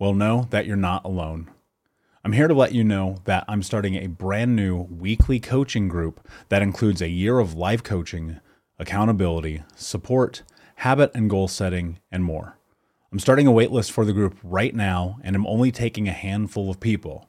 Well, know that you're not alone. I'm here to let you know that I'm starting a brand new weekly coaching group that includes a year of live coaching, accountability, support, habit and goal setting, and more. I'm starting a waitlist for the group right now, and I'm only taking a handful of people.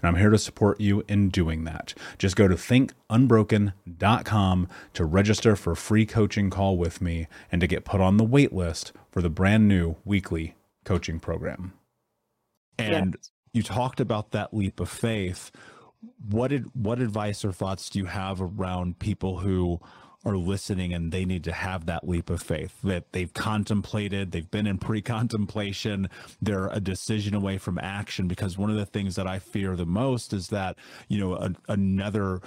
and I'm here to support you in doing that. Just go to thinkunbroken.com to register for a free coaching call with me and to get put on the wait list for the brand new weekly coaching program. And you talked about that leap of faith. what did what advice or thoughts do you have around people who are listening and they need to have that leap of faith that they've contemplated, they've been in pre contemplation, they're a decision away from action. Because one of the things that I fear the most is that, you know, a, another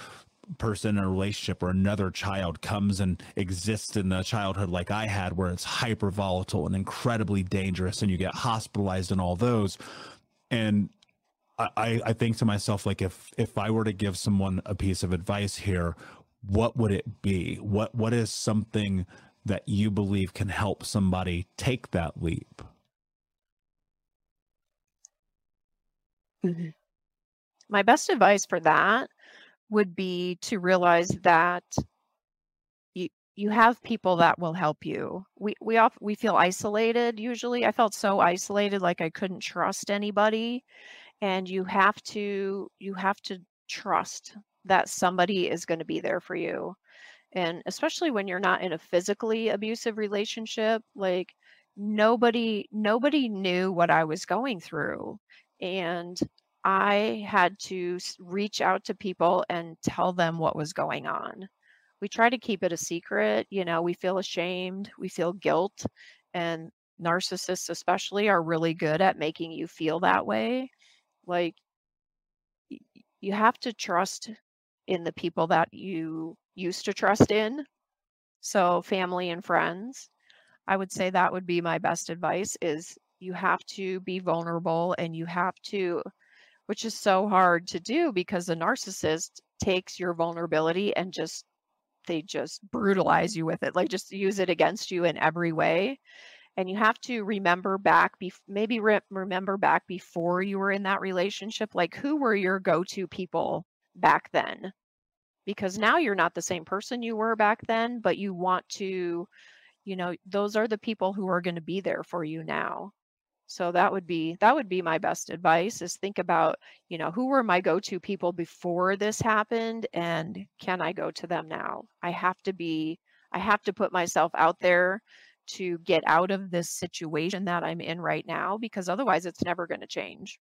person in a relationship or another child comes and exists in a childhood like I had, where it's hyper volatile and incredibly dangerous, and you get hospitalized and all those. And I, I think to myself, like if if I were to give someone a piece of advice here, what would it be? What what is something that you believe can help somebody take that leap? Mm-hmm. My best advice for that would be to realize that you you have people that will help you. We we off we feel isolated usually. I felt so isolated like I couldn't trust anybody and you have to you have to trust that somebody is going to be there for you and especially when you're not in a physically abusive relationship like nobody nobody knew what i was going through and i had to reach out to people and tell them what was going on. We try to keep it a secret you know we feel ashamed we feel guilt and narcissists especially are really good at making you feel that way like you have to trust in the people that you used to trust in. So family and friends. I would say that would be my best advice is you have to be vulnerable and you have to which is so hard to do because the narcissist takes your vulnerability and just they just brutalize you with it like just use it against you in every way and you have to remember back be- maybe re- remember back before you were in that relationship like who were your go-to people back then because now you're not the same person you were back then but you want to you know those are the people who are going to be there for you now so that would be that would be my best advice is think about you know who were my go-to people before this happened and can i go to them now i have to be i have to put myself out there to get out of this situation that I'm in right now because otherwise it's never going to change.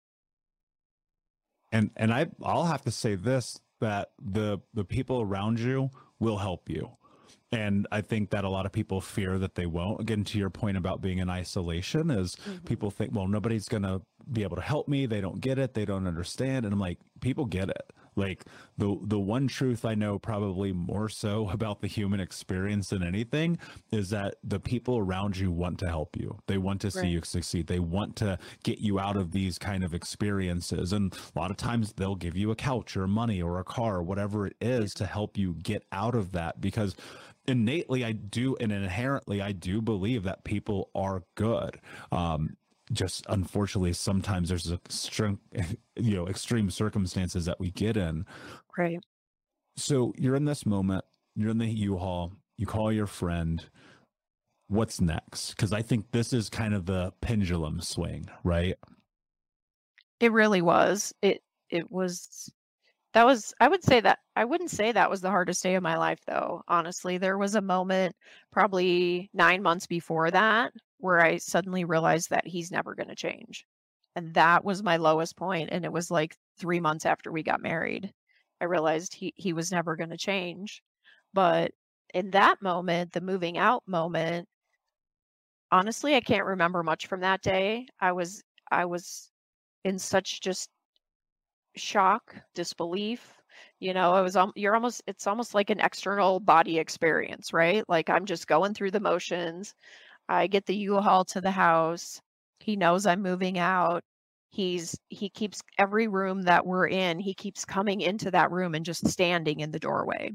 And and I I'll have to say this that the the people around you will help you. And I think that a lot of people fear that they won't. Again, to your point about being in isolation, is mm-hmm. people think, well, nobody's going to be able to help me. They don't get it. They don't understand. And I'm like, people get it. Like the the one truth I know probably more so about the human experience than anything is that the people around you want to help you. They want to see right. you succeed. They want to get you out of these kind of experiences. And a lot of times they'll give you a couch or money or a car or whatever it is to help you get out of that because innately I do and inherently I do believe that people are good. Um, just unfortunately sometimes there's extreme you know extreme circumstances that we get in. Right. So you're in this moment you're in the u-haul you call your friend. What's next? Because i think this is kind of the pendulum swing right? It really was. It it was that was i would say that i wouldn't say that was the hardest day of my life though honestly. There was a moment probably nine months before that where I suddenly realized that he's never going to change. And that was my lowest point. And it was like three months after we got married. I realized he, he was never going to change. But in that moment, the moving out moment, honestly, I can't remember much from that day. I was, I was in such just shock, disbelief. You know, I was, you're almost, it's almost like an external body experience, right? Like I'm just going through the motions. I get the U-Haul to the house. He knows I'm moving out. He's he keeps every room that we're in, he keeps coming into that room and just standing in the doorway.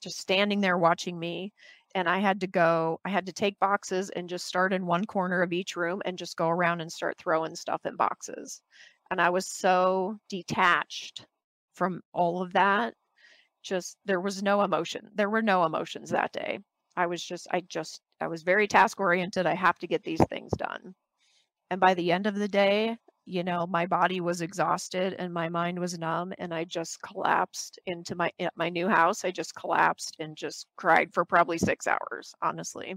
Just standing there watching me. And I had to go, I had to take boxes and just start in one corner of each room and just go around and start throwing stuff in boxes. And I was so detached from all of that. Just there was no emotion. There were no emotions that day. I was just, I just I was very task oriented. I have to get these things done. And by the end of the day, you know, my body was exhausted and my mind was numb and I just collapsed into my my new house. I just collapsed and just cried for probably 6 hours, honestly.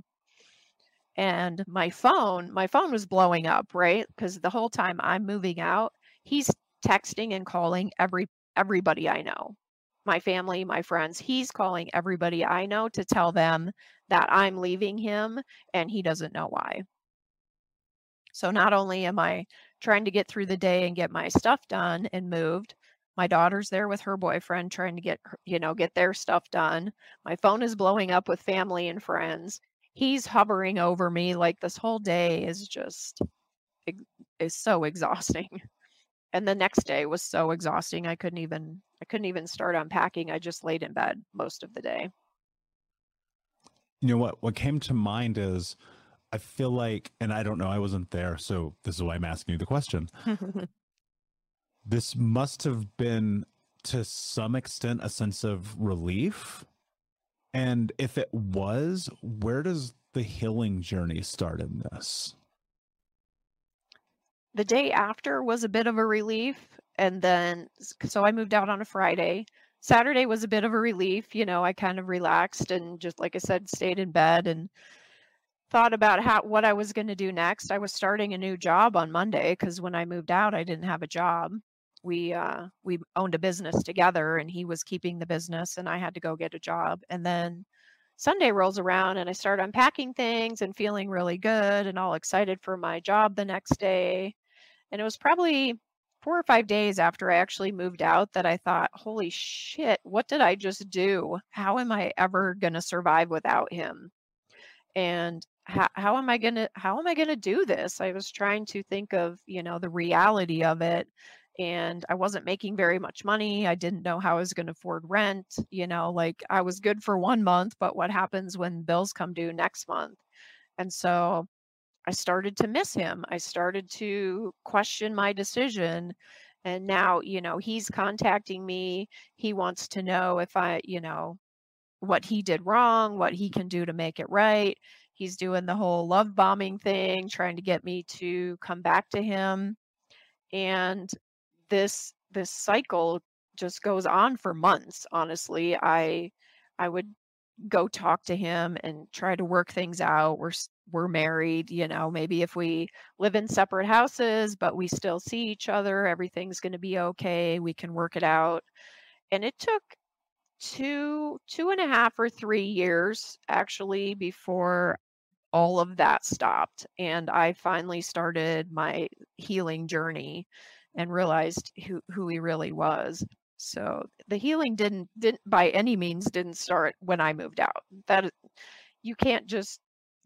And my phone, my phone was blowing up, right? Because the whole time I'm moving out, he's texting and calling every everybody I know, my family, my friends. He's calling everybody I know to tell them that I'm leaving him and he doesn't know why. So not only am I trying to get through the day and get my stuff done and moved, my daughter's there with her boyfriend trying to get you know get their stuff done. My phone is blowing up with family and friends. He's hovering over me like this whole day is just is so exhausting. And the next day was so exhausting. I couldn't even I couldn't even start unpacking. I just laid in bed most of the day. You know what what came to mind is I feel like and I don't know, I wasn't there, so this is why I'm asking you the question. this must have been to some extent a sense of relief. And if it was, where does the healing journey start in this? The day after was a bit of a relief. And then, so I moved out on a Friday. Saturday was a bit of a relief. You know, I kind of relaxed and just, like I said, stayed in bed and thought about how what I was going to do next. I was starting a new job on Monday because when I moved out, I didn't have a job. We uh, we owned a business together, and he was keeping the business, and I had to go get a job. And then Sunday rolls around, and I start unpacking things and feeling really good and all excited for my job the next day. And it was probably four or five days after I actually moved out that I thought, holy shit, what did I just do? How am I ever going to survive without him? And how, how am I going to how am I going to do this? I was trying to think of, you know, the reality of it and I wasn't making very much money. I didn't know how I was going to afford rent, you know, like I was good for 1 month, but what happens when bills come due next month? And so I started to miss him. I started to question my decision. And now, you know, he's contacting me. He wants to know if I, you know, what he did wrong, what he can do to make it right. He's doing the whole love bombing thing, trying to get me to come back to him. And this this cycle just goes on for months, honestly. I I would go talk to him and try to work things out. We're we're married, you know, maybe if we live in separate houses, but we still see each other, everything's going to be okay. We can work it out. And it took two, two and a half or three years actually before all of that stopped. And I finally started my healing journey and realized who, who he really was. So the healing didn't didn't by any means didn't start when I moved out. That you can't just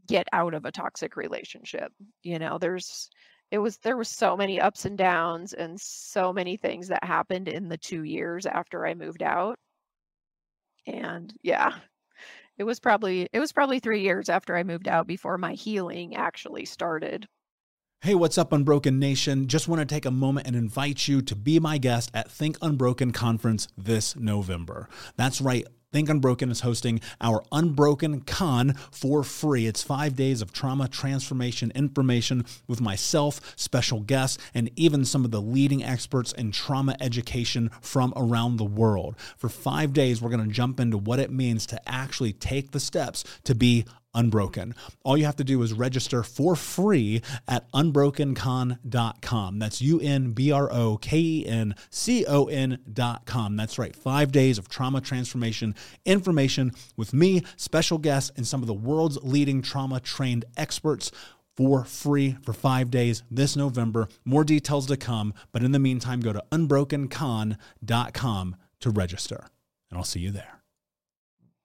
get out of a toxic relationship. You know, there's it was there was so many ups and downs and so many things that happened in the 2 years after I moved out. And yeah, it was probably it was probably 3 years after I moved out before my healing actually started. Hey, what's up, Unbroken Nation? Just want to take a moment and invite you to be my guest at Think Unbroken Conference this November. That's right. Think Unbroken is hosting our Unbroken Con for free. It's five days of trauma transformation information with myself, special guests, and even some of the leading experts in trauma education from around the world. For five days, we're going to jump into what it means to actually take the steps to be Unbroken. All you have to do is register for free at unbrokencon.com. That's U N B R O K E N C O N.com. That's right, five days of trauma transformation information with me, special guests, and some of the world's leading trauma trained experts for free for five days this November. More details to come, but in the meantime, go to unbrokencon.com to register, and I'll see you there.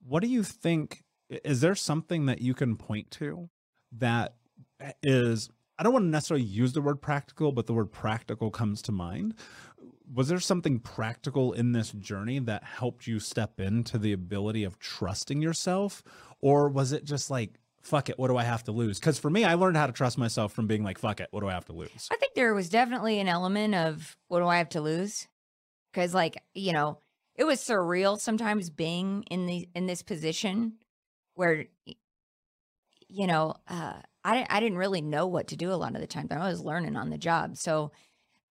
What do you think is there something that you can point to that is I don't want to necessarily use the word practical, but the word practical comes to mind. Was there something practical in this journey that helped you step into the ability of trusting yourself? Or was it just like, fuck it, what do I have to lose? Because for me, I learned how to trust myself from being like, fuck it, what do I have to lose? I think there was definitely an element of, what do I have to lose? Because, like, you know, it was surreal sometimes being in the in this position where you know uh, I I didn't really know what to do a lot of the time. But I was learning on the job, so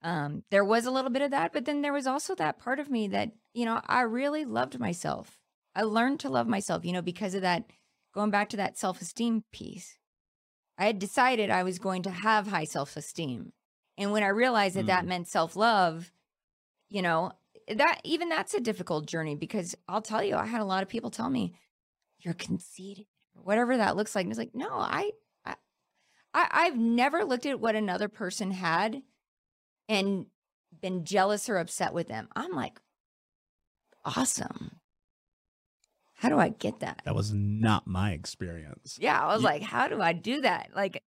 um, there was a little bit of that. But then there was also that part of me that you know I really loved myself. I learned to love myself, you know, because of that. Going back to that self esteem piece, I had decided I was going to have high self esteem, and when I realized that mm. that meant self love, you know, that even that's a difficult journey because I'll tell you, I had a lot of people tell me, "You're conceited," whatever that looks like. And it's like, no, I, I, I I've never looked at what another person had and been jealous or upset with them. I'm like, awesome. How do I get that? That was not my experience. Yeah, I was Ye- like, how do I do that? Like,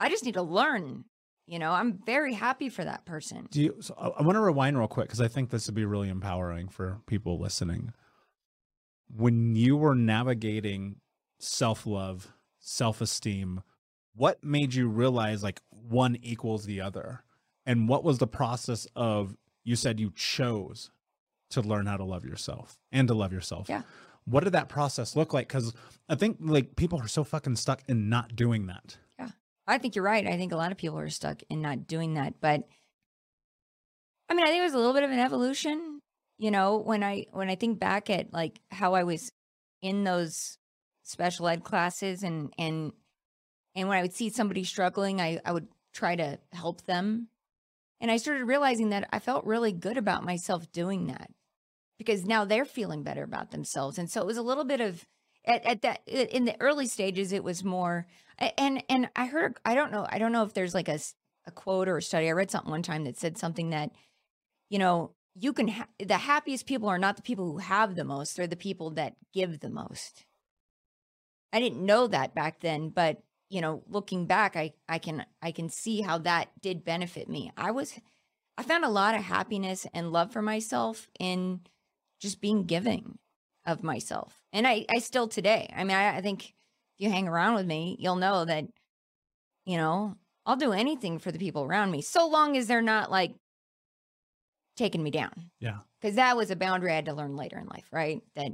I just need to learn. You know, I'm very happy for that person. Do you? So I, I want to rewind real quick because I think this would be really empowering for people listening. When you were navigating self love, self esteem, what made you realize like one equals the other? And what was the process of? You said you chose to learn how to love yourself and to love yourself. Yeah. What did that process look like? Because I think like people are so fucking stuck in not doing that. Yeah. I think you're right. I think a lot of people are stuck in not doing that. But I mean, I think it was a little bit of an evolution. You know, when I when I think back at like how I was in those special ed classes and and and when I would see somebody struggling, I, I would try to help them. And I started realizing that I felt really good about myself doing that because now they're feeling better about themselves. And so it was a little bit of at, at that in the early stages, it was more and and I heard I don't know I don't know if there's like a a quote or a study I read something one time that said something that you know you can ha- the happiest people are not the people who have the most they're the people that give the most. I didn't know that back then but you know looking back I I can I can see how that did benefit me. I was I found a lot of happiness and love for myself in just being giving of myself. And I I still today. I mean I, I think if you hang around with me, you'll know that, you know, I'll do anything for the people around me, so long as they're not like taking me down. Yeah. Because that was a boundary I had to learn later in life, right? That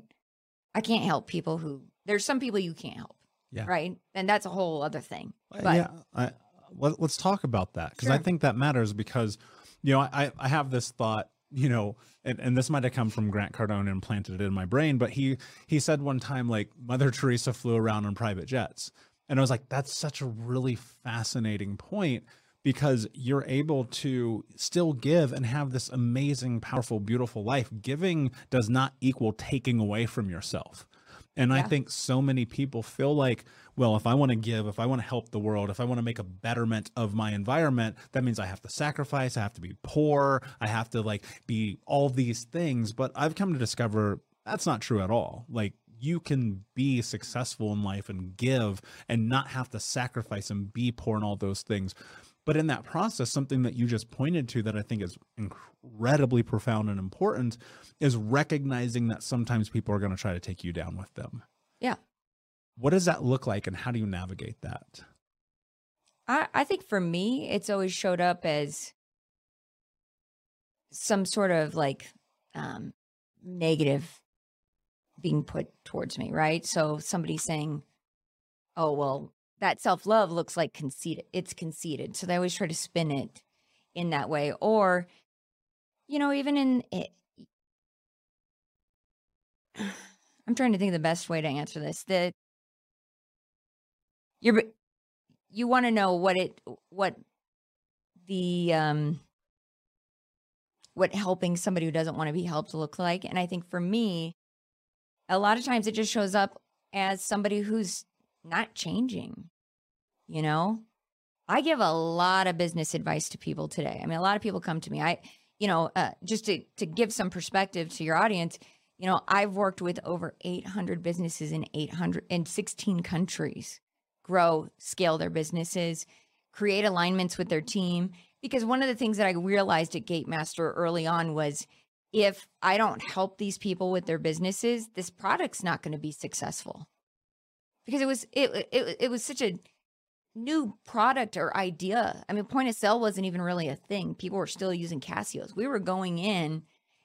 I can't help people who, there's some people you can't help. Yeah. Right. And that's a whole other thing. But yeah, I, let, us talk about that because I think that matters because, you know, I, I have this thought, you know, and, and this might have come from Grant Cardone and planted it in my brain, but he he said one time like Mother Teresa flew around on private jets, and I was like, that's such a really fascinating point because you're able to still give and have this amazing, powerful, beautiful life. Giving does not equal taking away from yourself. And I think so many people feel like, well, if I want to give, if I want to help the world, if I want to make a betterment of my environment, that means I have to sacrifice, I have to be poor, I have to like be all these things. But I've come to discover that's not true at all. Like you can be successful in life and give and not have to sacrifice and be poor and all those things. But in that process, something that you just pointed to that I think is incredibly profound and important is recognizing that sometimes people are going to try to take you down with them. Yeah. What does that look like and how do you navigate that? I, I think for me, it's always showed up as some sort of like um, negative being put towards me, right? So somebody saying, "Oh, well, that self love looks like conceited. It's conceited." So they always try to spin it in that way, or you know, even in it. I'm trying to think of the best way to answer this. That you're you want to know what it what the um what helping somebody who doesn't want to be helped look like and i think for me a lot of times it just shows up as somebody who's not changing you know i give a lot of business advice to people today i mean a lot of people come to me i you know uh, just to to give some perspective to your audience you know i've worked with over 800 businesses in 800 in 16 countries grow, scale their businesses, create alignments with their team. Because one of the things that I realized at Gatemaster early on was if I don't help these people with their businesses, this product's not going to be successful. Because it was it, it it was such a new product or idea. I mean, point of sale wasn't even really a thing. People were still using Casios. We were going in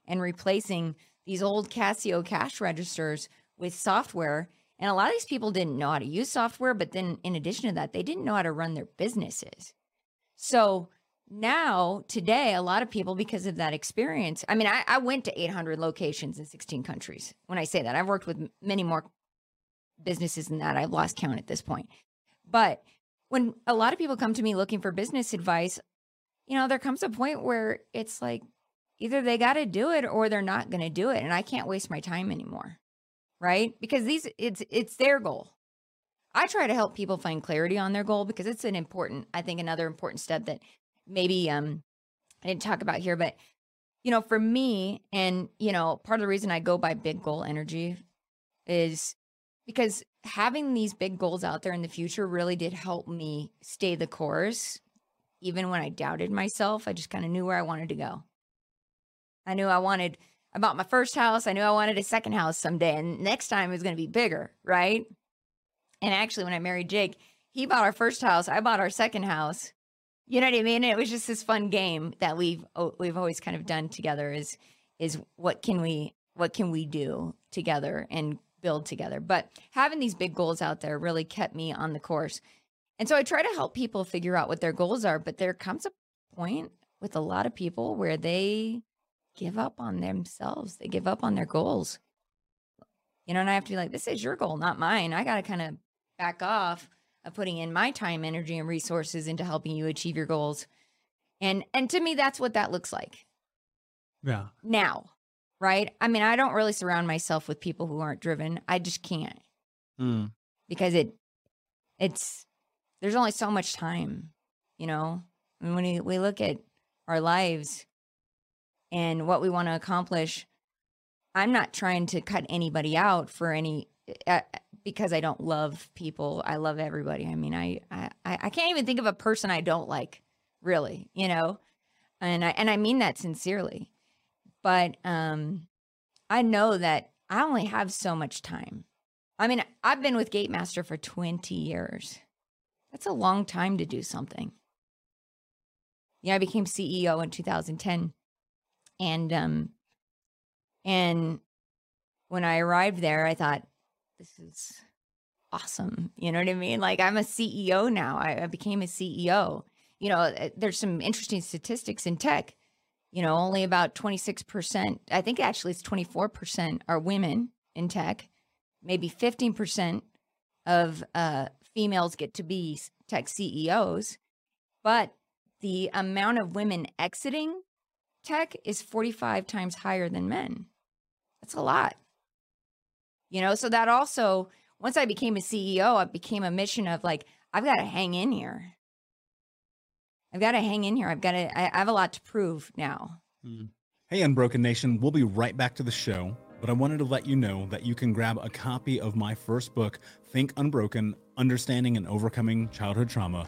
and replacing these old Casio cash registers with software and a lot of these people didn't know how to use software, but then in addition to that, they didn't know how to run their businesses. So now, today, a lot of people, because of that experience, I mean, I, I went to 800 locations in 16 countries. When I say that, I've worked with many more businesses than that. I've lost count at this point. But when a lot of people come to me looking for business advice, you know, there comes a point where it's like, either they got to do it or they're not going to do it and I can't waste my time anymore. Right? Because these it's it's their goal. I try to help people find clarity on their goal because it's an important I think another important step that maybe um I didn't talk about here but you know for me and you know part of the reason I go by big goal energy is because having these big goals out there in the future really did help me stay the course even when I doubted myself I just kind of knew where I wanted to go I knew I wanted, I bought my first house. I knew I wanted a second house someday. And next time it was going to be bigger, right? And actually, when I married Jake, he bought our first house. I bought our second house. You know what I mean? It was just this fun game that we've we've always kind of done together. Is is what can we what can we do together and build together? But having these big goals out there really kept me on the course. And so I try to help people figure out what their goals are. But there comes a point with a lot of people where they give up on themselves. They give up on their goals. You know, and I have to be like, this is your goal, not mine. I got to kind of back off of putting in my time, energy, and resources into helping you achieve your goals. And and to me, that's what that looks like. Yeah. Now, right? I mean, I don't really surround myself with people who aren't driven. I just can't. Mm. Because it it's there's only so much time, you know? And when we, we look at our lives, and what we want to accomplish, I'm not trying to cut anybody out for any uh, because I don't love people. I love everybody. I mean, I, I I can't even think of a person I don't like, really, you know, and I and I mean that sincerely. But um, I know that I only have so much time. I mean, I've been with Gatemaster for 20 years. That's a long time to do something. Yeah, I became CEO in 2010 and um and when I arrived there, I thought, this is awesome. You know what I mean? Like I'm a CEO now. I, I became a CEO. You know, eh, there's some interesting statistics in tech. You know, only about 26%, I think actually it's 24% are women in tech. Maybe 15% of uh, females get to be tech CEOs. But the amount of women exiting tech is 45 times higher than men. That's a lot. You know, so that also, once I became a CEO, I became a mission of like, I've got to hang in here. I've got to hang in here. I've got to, I, I have a lot to prove now. Mm. Hey, Unbroken Nation, we'll be right back to the show, but I wanted to let you know that you can grab a copy of my first book, Think Unbroken Understanding and Overcoming Childhood Trauma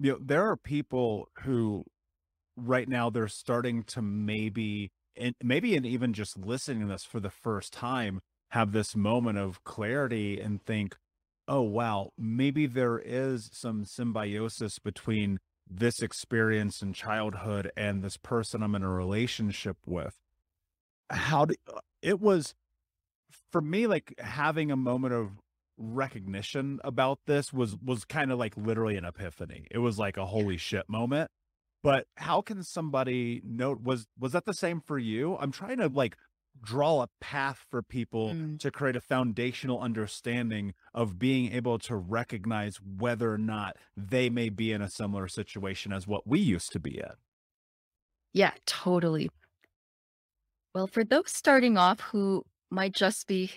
you know, there are people who right now they're starting to maybe and maybe and even just listening to this for the first time have this moment of clarity and think, oh wow, maybe there is some symbiosis between this experience in childhood and this person I'm in a relationship with. How did uh, it was for me like having a moment of recognition about this was was kind of like literally an epiphany. It was like a holy shit moment. But how can somebody note was was that the same for you? I'm trying to like draw a path for people mm. to create a foundational understanding of being able to recognize whether or not they may be in a similar situation as what we used to be in. Yeah, totally. Well, for those starting off who might just be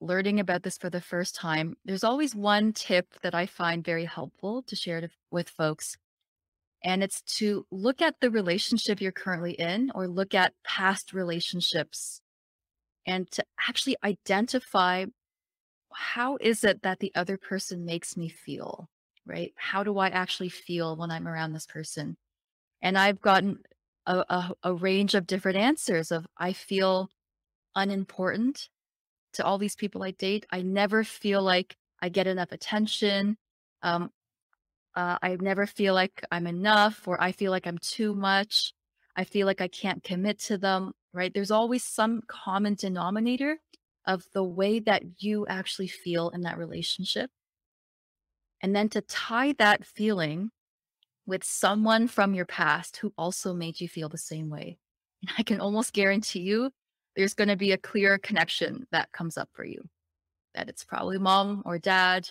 learning about this for the first time, there's always one tip that I find very helpful to share to, with folks. And it's to look at the relationship you're currently in or look at past relationships and to actually identify how is it that the other person makes me feel, right? How do I actually feel when I'm around this person? And I've gotten a, a, a range of different answers of I feel unimportant to all these people I date. I never feel like I get enough attention. Um, uh, I never feel like I'm enough, or I feel like I'm too much. I feel like I can't commit to them, right? There's always some common denominator of the way that you actually feel in that relationship. And then to tie that feeling with someone from your past who also made you feel the same way. And I can almost guarantee you there's going to be a clear connection that comes up for you. That it's probably mom or dad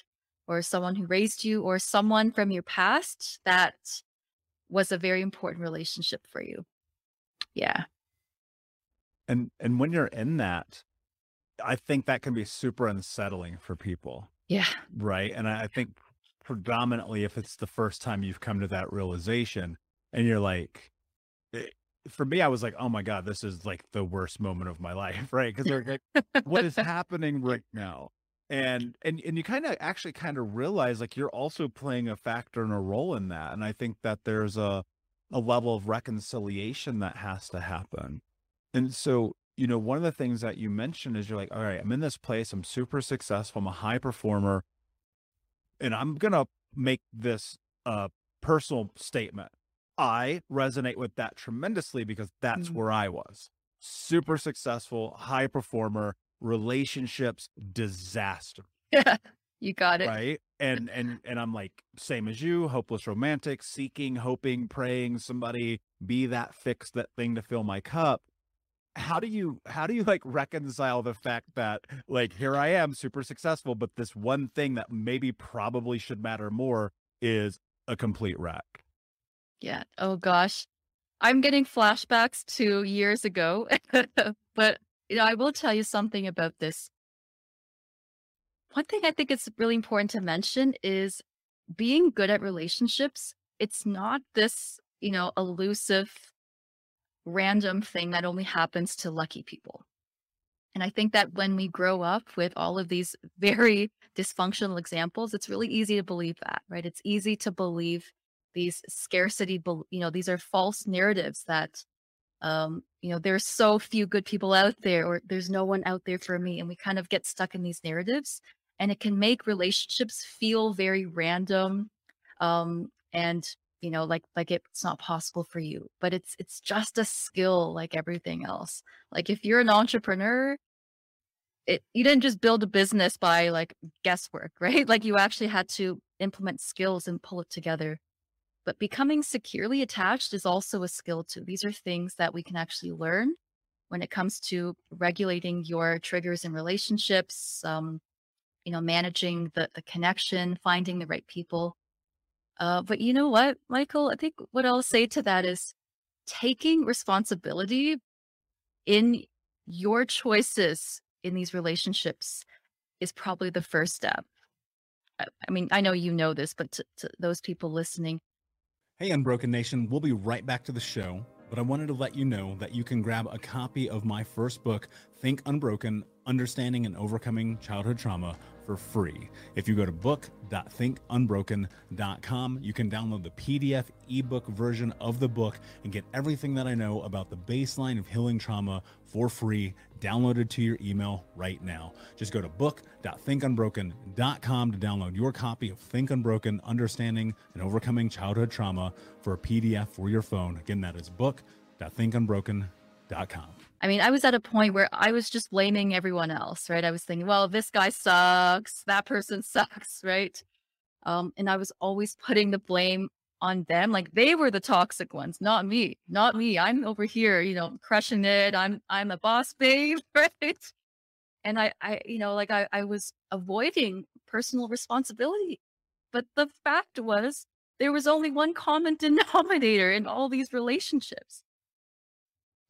or someone who raised you or someone from your past that was a very important relationship for you. Yeah. And and when you're in that, I think that can be super unsettling for people. Yeah. Right. And I, I think predominantly if it's the first time you've come to that realization and you're like, for me, I was like, oh my God, this is like the worst moment of my life. Right. Cause they're like, what is happening right now? And, and, and you kind of actually kind of realize like you're also playing a factor and a role in that. And I think that there's a, a level of reconciliation that has to happen. And so you know, one of the things that you mentioned is you're like, all right, I'm in this place, I'm super successful, I'm a high performer, and I'm gonna make this uh personal statement. I resonate with that tremendously because that's mm-hmm. where I was. Super successful, high performer, relationships disaster. Yeah, you got it. Right. And and and I'm like, same as you, hopeless romantic, seeking, hoping, praying somebody be that fix that thing to fill my cup how do you how do you like reconcile the fact that like here I am super successful, but this one thing that maybe probably should matter more is a complete wreck? Yeah. Oh gosh. I'm getting flashbacks to years ago. but you know, I will tell you something about this. One thing I think it's really important to mention is being good at relationships. It's not this, you know, elusive random thing that only happens to lucky people. And I think that when we grow up with all of these very dysfunctional examples, it's really easy to believe that, right? It's easy to believe these scarcity, you know, these are false narratives that, um, you know, there's so few good people out there, or there's no one out there for me. And we kind of get stuck in these narratives, and it can make relationships feel very random um, and you know like like it's not possible for you but it's it's just a skill like everything else like if you're an entrepreneur it you didn't just build a business by like guesswork right like you actually had to implement skills and pull it together but becoming securely attached is also a skill too these are things that we can actually learn when it comes to regulating your triggers in relationships um you know managing the, the connection finding the right people uh, but you know what, Michael? I think what I'll say to that is taking responsibility in your choices in these relationships is probably the first step. I, mean, I know you know this, but to, to those people listening. Hey, Unbroken Nation, we'll be right back to the show, but I wanted to let you know that you can grab a copy of my first book, Think Unbroken Understanding and Overcoming Childhood Trauma for free. If you go to book.thinkunbroken.com, you can download the PDF ebook version of the book and get everything that I know about the baseline of healing trauma for free, downloaded to your email right now. Just go to book.thinkunbroken.com to download your copy of Think Unbroken Understanding and Overcoming Childhood Trauma for a PDF for your phone. Again, that is book.thinkunbroken.com. I mean, I was at a point where I was just blaming everyone else, right? I was thinking, well, this guy sucks, that person sucks, right? Um, and I was always putting the blame on them. Like they were the toxic ones, not me, not uh-huh. me. I'm over here, you know, crushing it. I'm I'm a boss babe, right? And I, I, you know, like I, I was avoiding personal responsibility. But the fact was there was only one common denominator in all these relationships.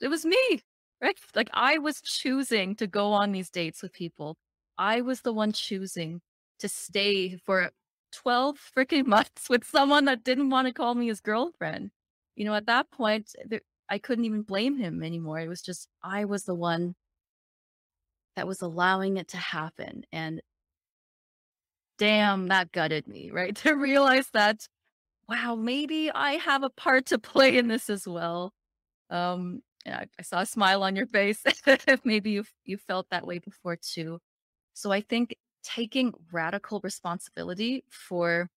It was me right? Like I was choosing to go on these dates with people. I was the one choosing to stay for 12 freaking months with someone that didn't want to call me his girlfriend. You know, at that point, there, I couldn't even blame him anymore. It was just, I was the one that was allowing it to happen. And damn, that gutted me, right? to realize that, wow, maybe I have a part to play in this as well. Um, I, I saw a smile on your face. Maybe you you felt that way before too. So I think taking radical responsibility for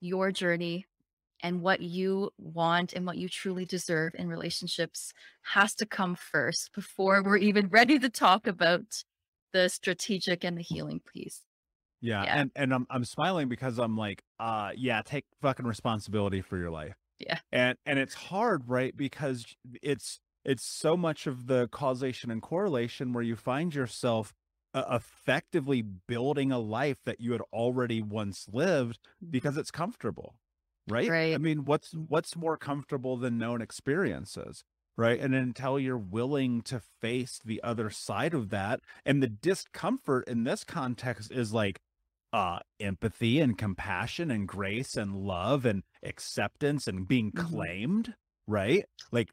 your journey and what you want and what you truly deserve in relationships has to come first before we're even ready to talk about the strategic and the healing piece. Yeah, Yeah. and and I'm I'm smiling because I'm like, uh, yeah, take fucking responsibility for your life. Yeah. And and it's hard, right? Because it's it's so much of the causation and correlation where you find yourself uh, effectively building a life that you had already once lived because it's comfortable, right? I mean, what's what's more comfortable than known experiences? Right. And until you're willing to face the other side of that, and the discomfort in this context is like uh empathy and compassion and grace and love and acceptance and being Mhm. claimed, right? Like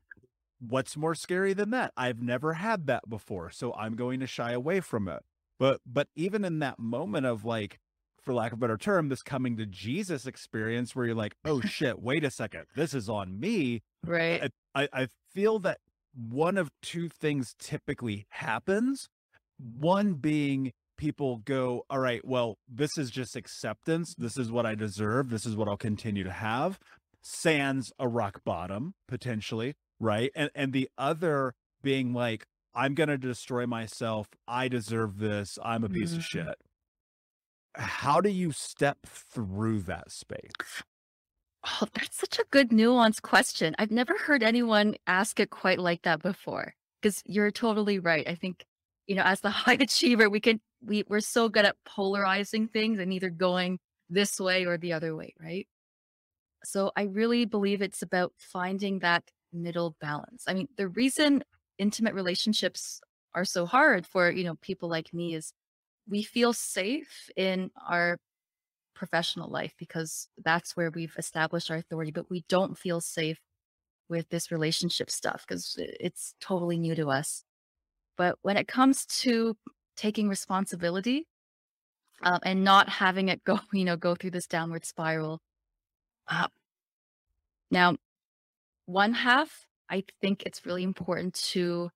what's more scary than that? I've never had that before, so I'm going to shy away from it. But but even in that moment of like for lack of a better term, this coming to Jesus experience where you're like, "Oh shit, wait a second. This is on me." Right. I I feel that one of two things typically happens. One being people go, all right, well, this is just acceptance. This is what I deserve. This is what I'll continue to have. Sans a rock bottom, potentially, right? And and the other being like, I'm gonna destroy myself. I deserve this. I'm a piece of Mhm. shit. How do you step through that space? Oh, that's such a good nuanced question. I've never heard anyone ask it quite like that before. Because you're totally right. I think, you know, as the high achiever, we can we we're so good at polarizing things and either going this way or the other way, right? So I really believe it's about finding that middle balance. I mean, the reason intimate relationships are so hard for, you know, people like me is we feel safe in our professional life because that's where we've established our authority, but we don't feel safe with this relationship stuff because it's totally new to us. But when it comes to taking responsibility um, and not having it go, you know, go through this downward spiral. Uh, now, one half, I think it's really important to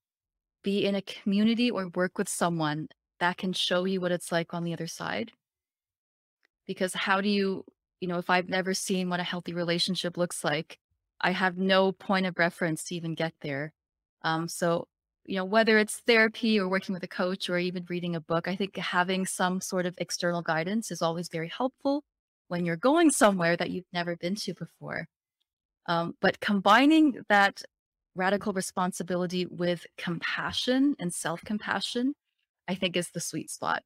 be in a community or work with someone that can show you what it's like on the other side. Because how do you you know if i've never seen what a healthy relationship looks like i have no point of reference to even get there. Um so you know whether it's therapy or working with a coach or even reading a book i think having some sort of external guidance is always very helpful when you're going somewhere that you've never been to before um, but combining that radical responsibility with compassion and self-compassion i think is the sweet spot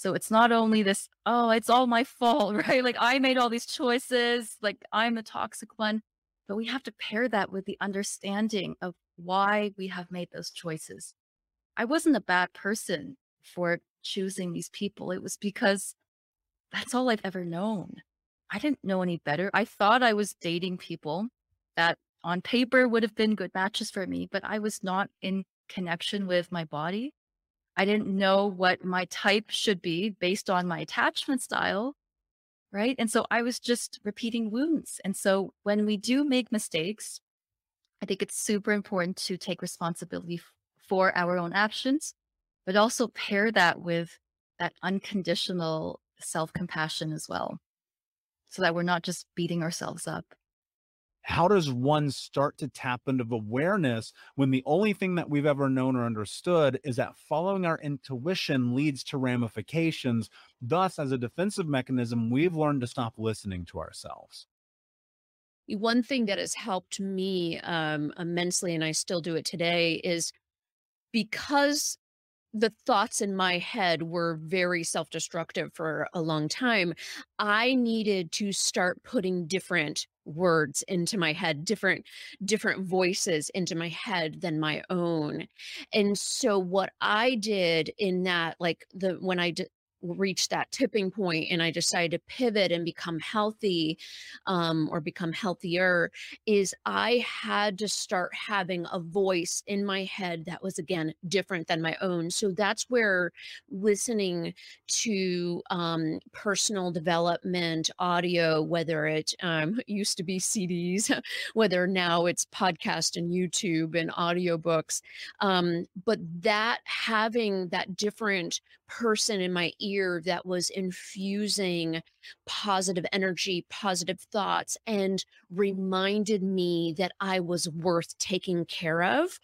so it's not only this, oh, it's all my fault, right? Like I made all these choices, like I'm the toxic one. But we have to pair that with the understanding of why we have made those choices. I wasn't a bad person for choosing these people. It was because that's all I've ever known. I didn't know any better. I thought I was dating people that on paper would have been good matches for me, but I was not in connection with my body. I didn't know what my type should be based on my attachment style. Right. And so I was just repeating wounds. And so when we do make mistakes, I think it's super important to take responsibility for our own actions, but also pair that with that unconditional self compassion as well, so that we're not just beating ourselves up. how does one start to tap into awareness when the only thing that we've ever known or understood is that following our intuition leads to ramifications? Thus, as a defensive mechanism, we've learned to stop listening to ourselves. one thing that has helped me um, immensely, and I still do it today, is because the thoughts in my head were very self destructive for a long time, I needed to start putting different words into my head different different voices into my head than my own. And so what i did in that like the when i d- reached that tipping point and i decided to pivot and become healthy um, or become healthier is I had to start having a voice in my head that was again different than my own. So that's where listening to um, personal development audio, whether it um, used to be CDs, whether now it's podcast and YouTube and audiobooks, um, but that having that different person in my ear that was infusing positive energy, positive thoughts, and reminded me that I was worth taking care of.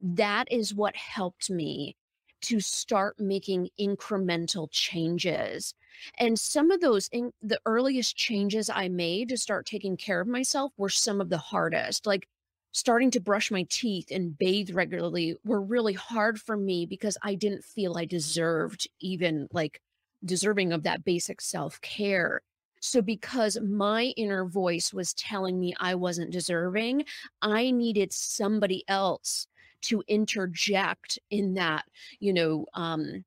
That is what helped me to start making incremental changes. And some of those, in, the earliest changes I made to start taking care of myself were some of the hardest. Like starting to brush my teeth and bathe regularly were really hard for me because I didn't feel I deserved even like deserving of that basic self care. So, because my inner voice was telling me I wasn't deserving, I needed somebody else to interject in that, you know, um,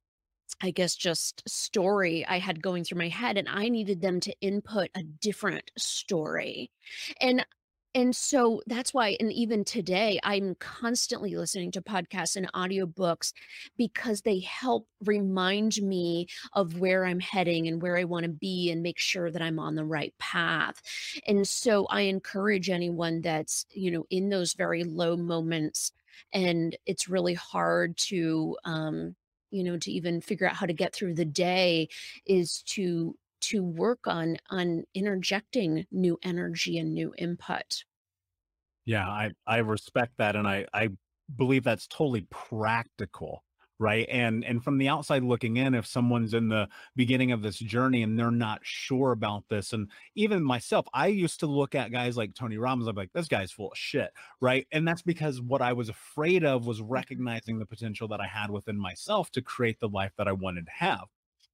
I guess just story I had going through my head and I needed them to input a different story. And and so that's why and even today I'm constantly listening to podcasts and audiobooks because they help remind me of where I'm heading and where I want to be and make sure that I'm on the right path. And so I encourage anyone that's, you know, in those very low moments and it's really hard to um you know to even figure out how to get through the day is to to work on on interjecting new energy and new input. Yeah i i respect that and i i believe that's totally practical right? And and from the outside looking in if someone's in the beginning of this journey and they're not sure about this and even myself i used to look at guys like tony robbins i'm like this guy's full of shit right? And that's because what i was afraid of was recognizing the potential that i had within myself to create the life that i wanted to have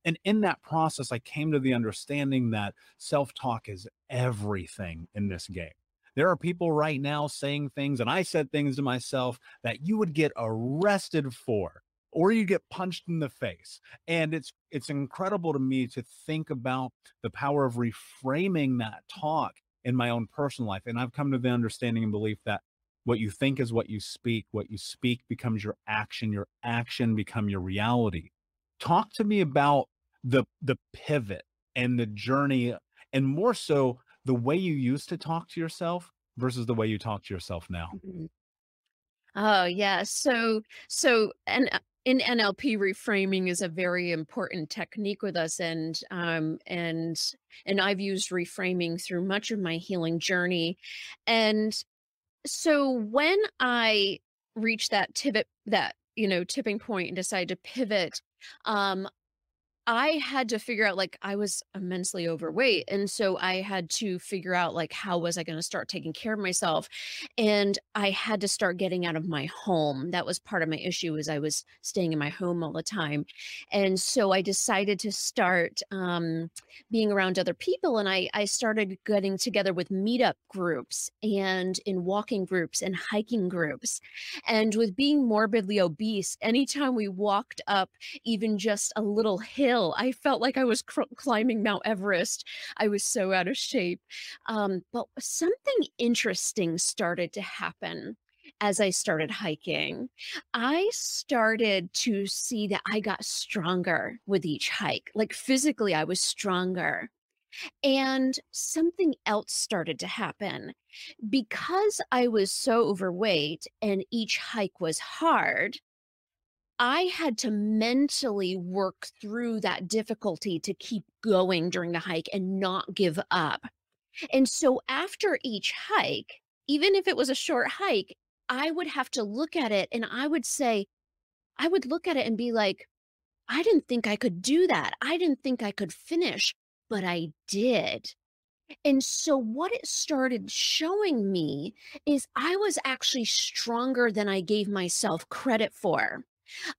and in that process i came to the understanding that self-talk is everything in this game. There are people right now saying things, and I said things to myself that you would get arrested for or you get punched in the face. And it's it's incredible to me to think about the power of reframing that talk in my own personal life. And i've come to the understanding and belief that what you think is what you speak what you speak becomes your action your action become your reality. Talk to me about the the pivot and the journey and more so the way you used to talk to yourself versus the way you talk to yourself now mm-hmm. Oh yeah. So so and uh, in NLP, reframing is a very important technique with us, and um, and and I've used reframing through much of my healing journey, and so when I reached that pivot, that you know tipping point, and decided to pivot, um, I had to figure out like I was immensely overweight and so I had to figure out like how was I going to start taking care of myself and I had to start getting out of my home. That was part of my issue is I was staying in my home all the time. And so I decided to start um, being around other people and I I started getting together with meetup groups and in walking groups and hiking groups. And with being morbidly obese, anytime we walked up even just a little hill hill. I felt like I was cr- climbing Mount Everest. I was so out of shape. Um, but something interesting started to happen as I started hiking. I started to see that I got stronger with each hike. Like physically, I was stronger. And something else started to happen. Because I was so overweight and each hike was hard, I had to mentally work through that difficulty to keep going during the hike and not give up. And so after each hike, even if it was a short hike, I would have to look at it and I would say, I would look at it and be like, I didn't think I could do that. I didn't think I could finish, but I did. And so, what it started showing me is I was actually stronger than I gave myself credit for.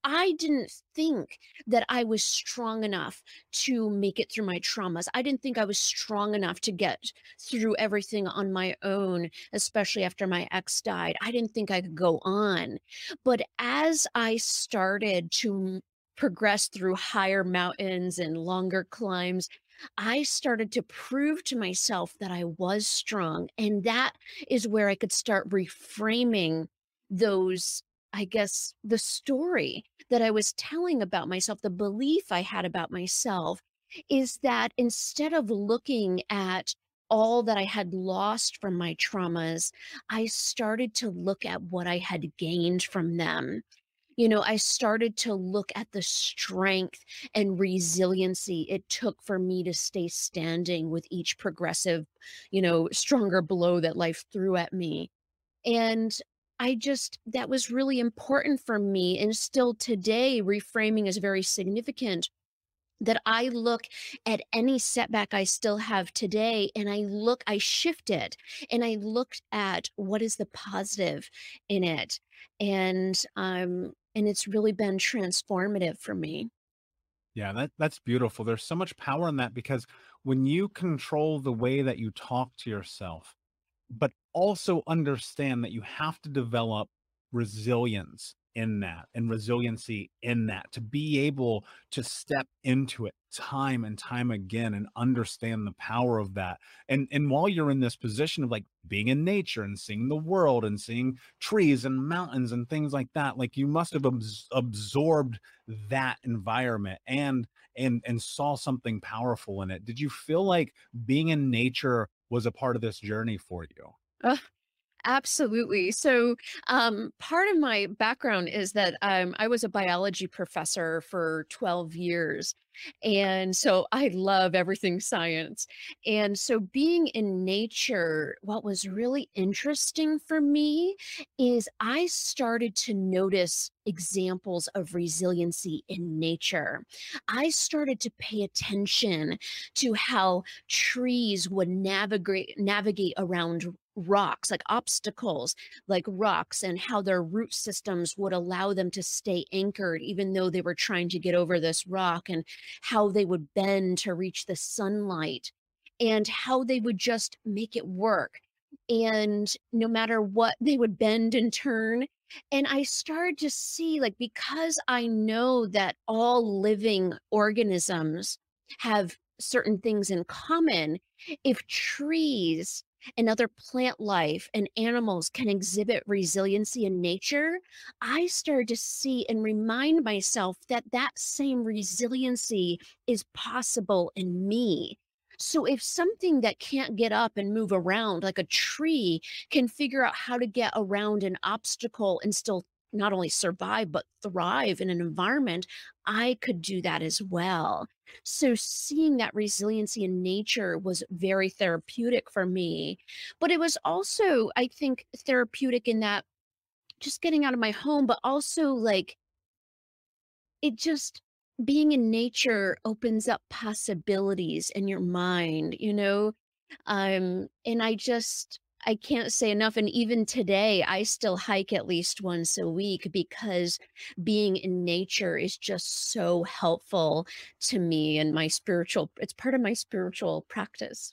I didn't think that I was strong enough to make it through my traumas. I didn't think I was strong enough to get through everything on my own, especially after my ex died. I didn't think I could go on. But as I started to progress through higher mountains and longer climbs, I started to prove to myself that I was strong. And that is where I could start reframing those I guess, the story that I was telling about myself, the belief I had about myself, is that instead of looking at all that I had lost from my traumas, I started to look at what I had gained from them. you know, I started to look at the strength and resiliency it took for me to stay standing with each progressive, you know, stronger blow that life threw at me. And I just, that was really important for me. And still today, reframing is very significant that I look at any setback I still have today and I look, I shift it and I looked at what is the positive in it. And um, and it's really been transformative for me. Yeah, that that's beautiful. There's so much power in that because when you control the way that you talk to yourself, but also understand that you have to develop resilience in that and resiliency in that to be able to step into it time and time again and understand the power of that. And and while you're in this position of like being in nature and seeing the world and seeing trees and mountains and things like that like you must have abs- absorbed that environment and and and saw something powerful in it. Did you feel like being in nature was a part of this journey for you uh, Absolutely. So, um, part of my background is that um, I was a biology professor for 12 years. And so I love everything science. And so, being in nature, what was really interesting for me is I started to notice examples of resiliency in nature. I started to pay attention to how trees would navigate navigate around rocks, like obstacles, like rocks, and how their root systems would allow them to stay anchored, even though they were trying to get over this rock, and how they would bend to reach the sunlight, and how they would just make it work. And no matter what, they would bend and turn. And I started to see, like, because I know that all living organisms have certain things in common, if trees and other plant life and animals can exhibit resiliency in nature, I started to see and remind myself that that same resiliency is possible in me. So if something that can't get up and move around, like a tree, can figure out how to get around an obstacle and still not only survive but thrive in an environment i could do that as well. So seeing that resiliency in nature was very therapeutic for me but it was also i think therapeutic in that just getting out of my home but also like it just being in nature opens up possibilities in your mind you know? Um and i just I can't say enough. And even today, I still hike at least once a week because being in nature is just so helpful to me and my spiritual, it's part of my spiritual practice.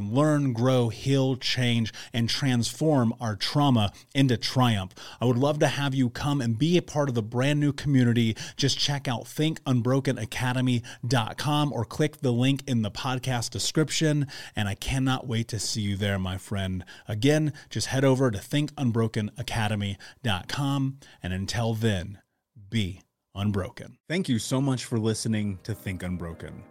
can learn, grow, heal, change, and transform our trauma into triumph. I would love to have you come and be a part of the brand new community. Just check out thinkunbrokenacademy.com or click the link in the podcast description. And I cannot wait to see you there, my friend. Again, just head over to thinkunbrokenacademy.com. And until then, be unbroken. Thank you so much for listening to Think Unbroken.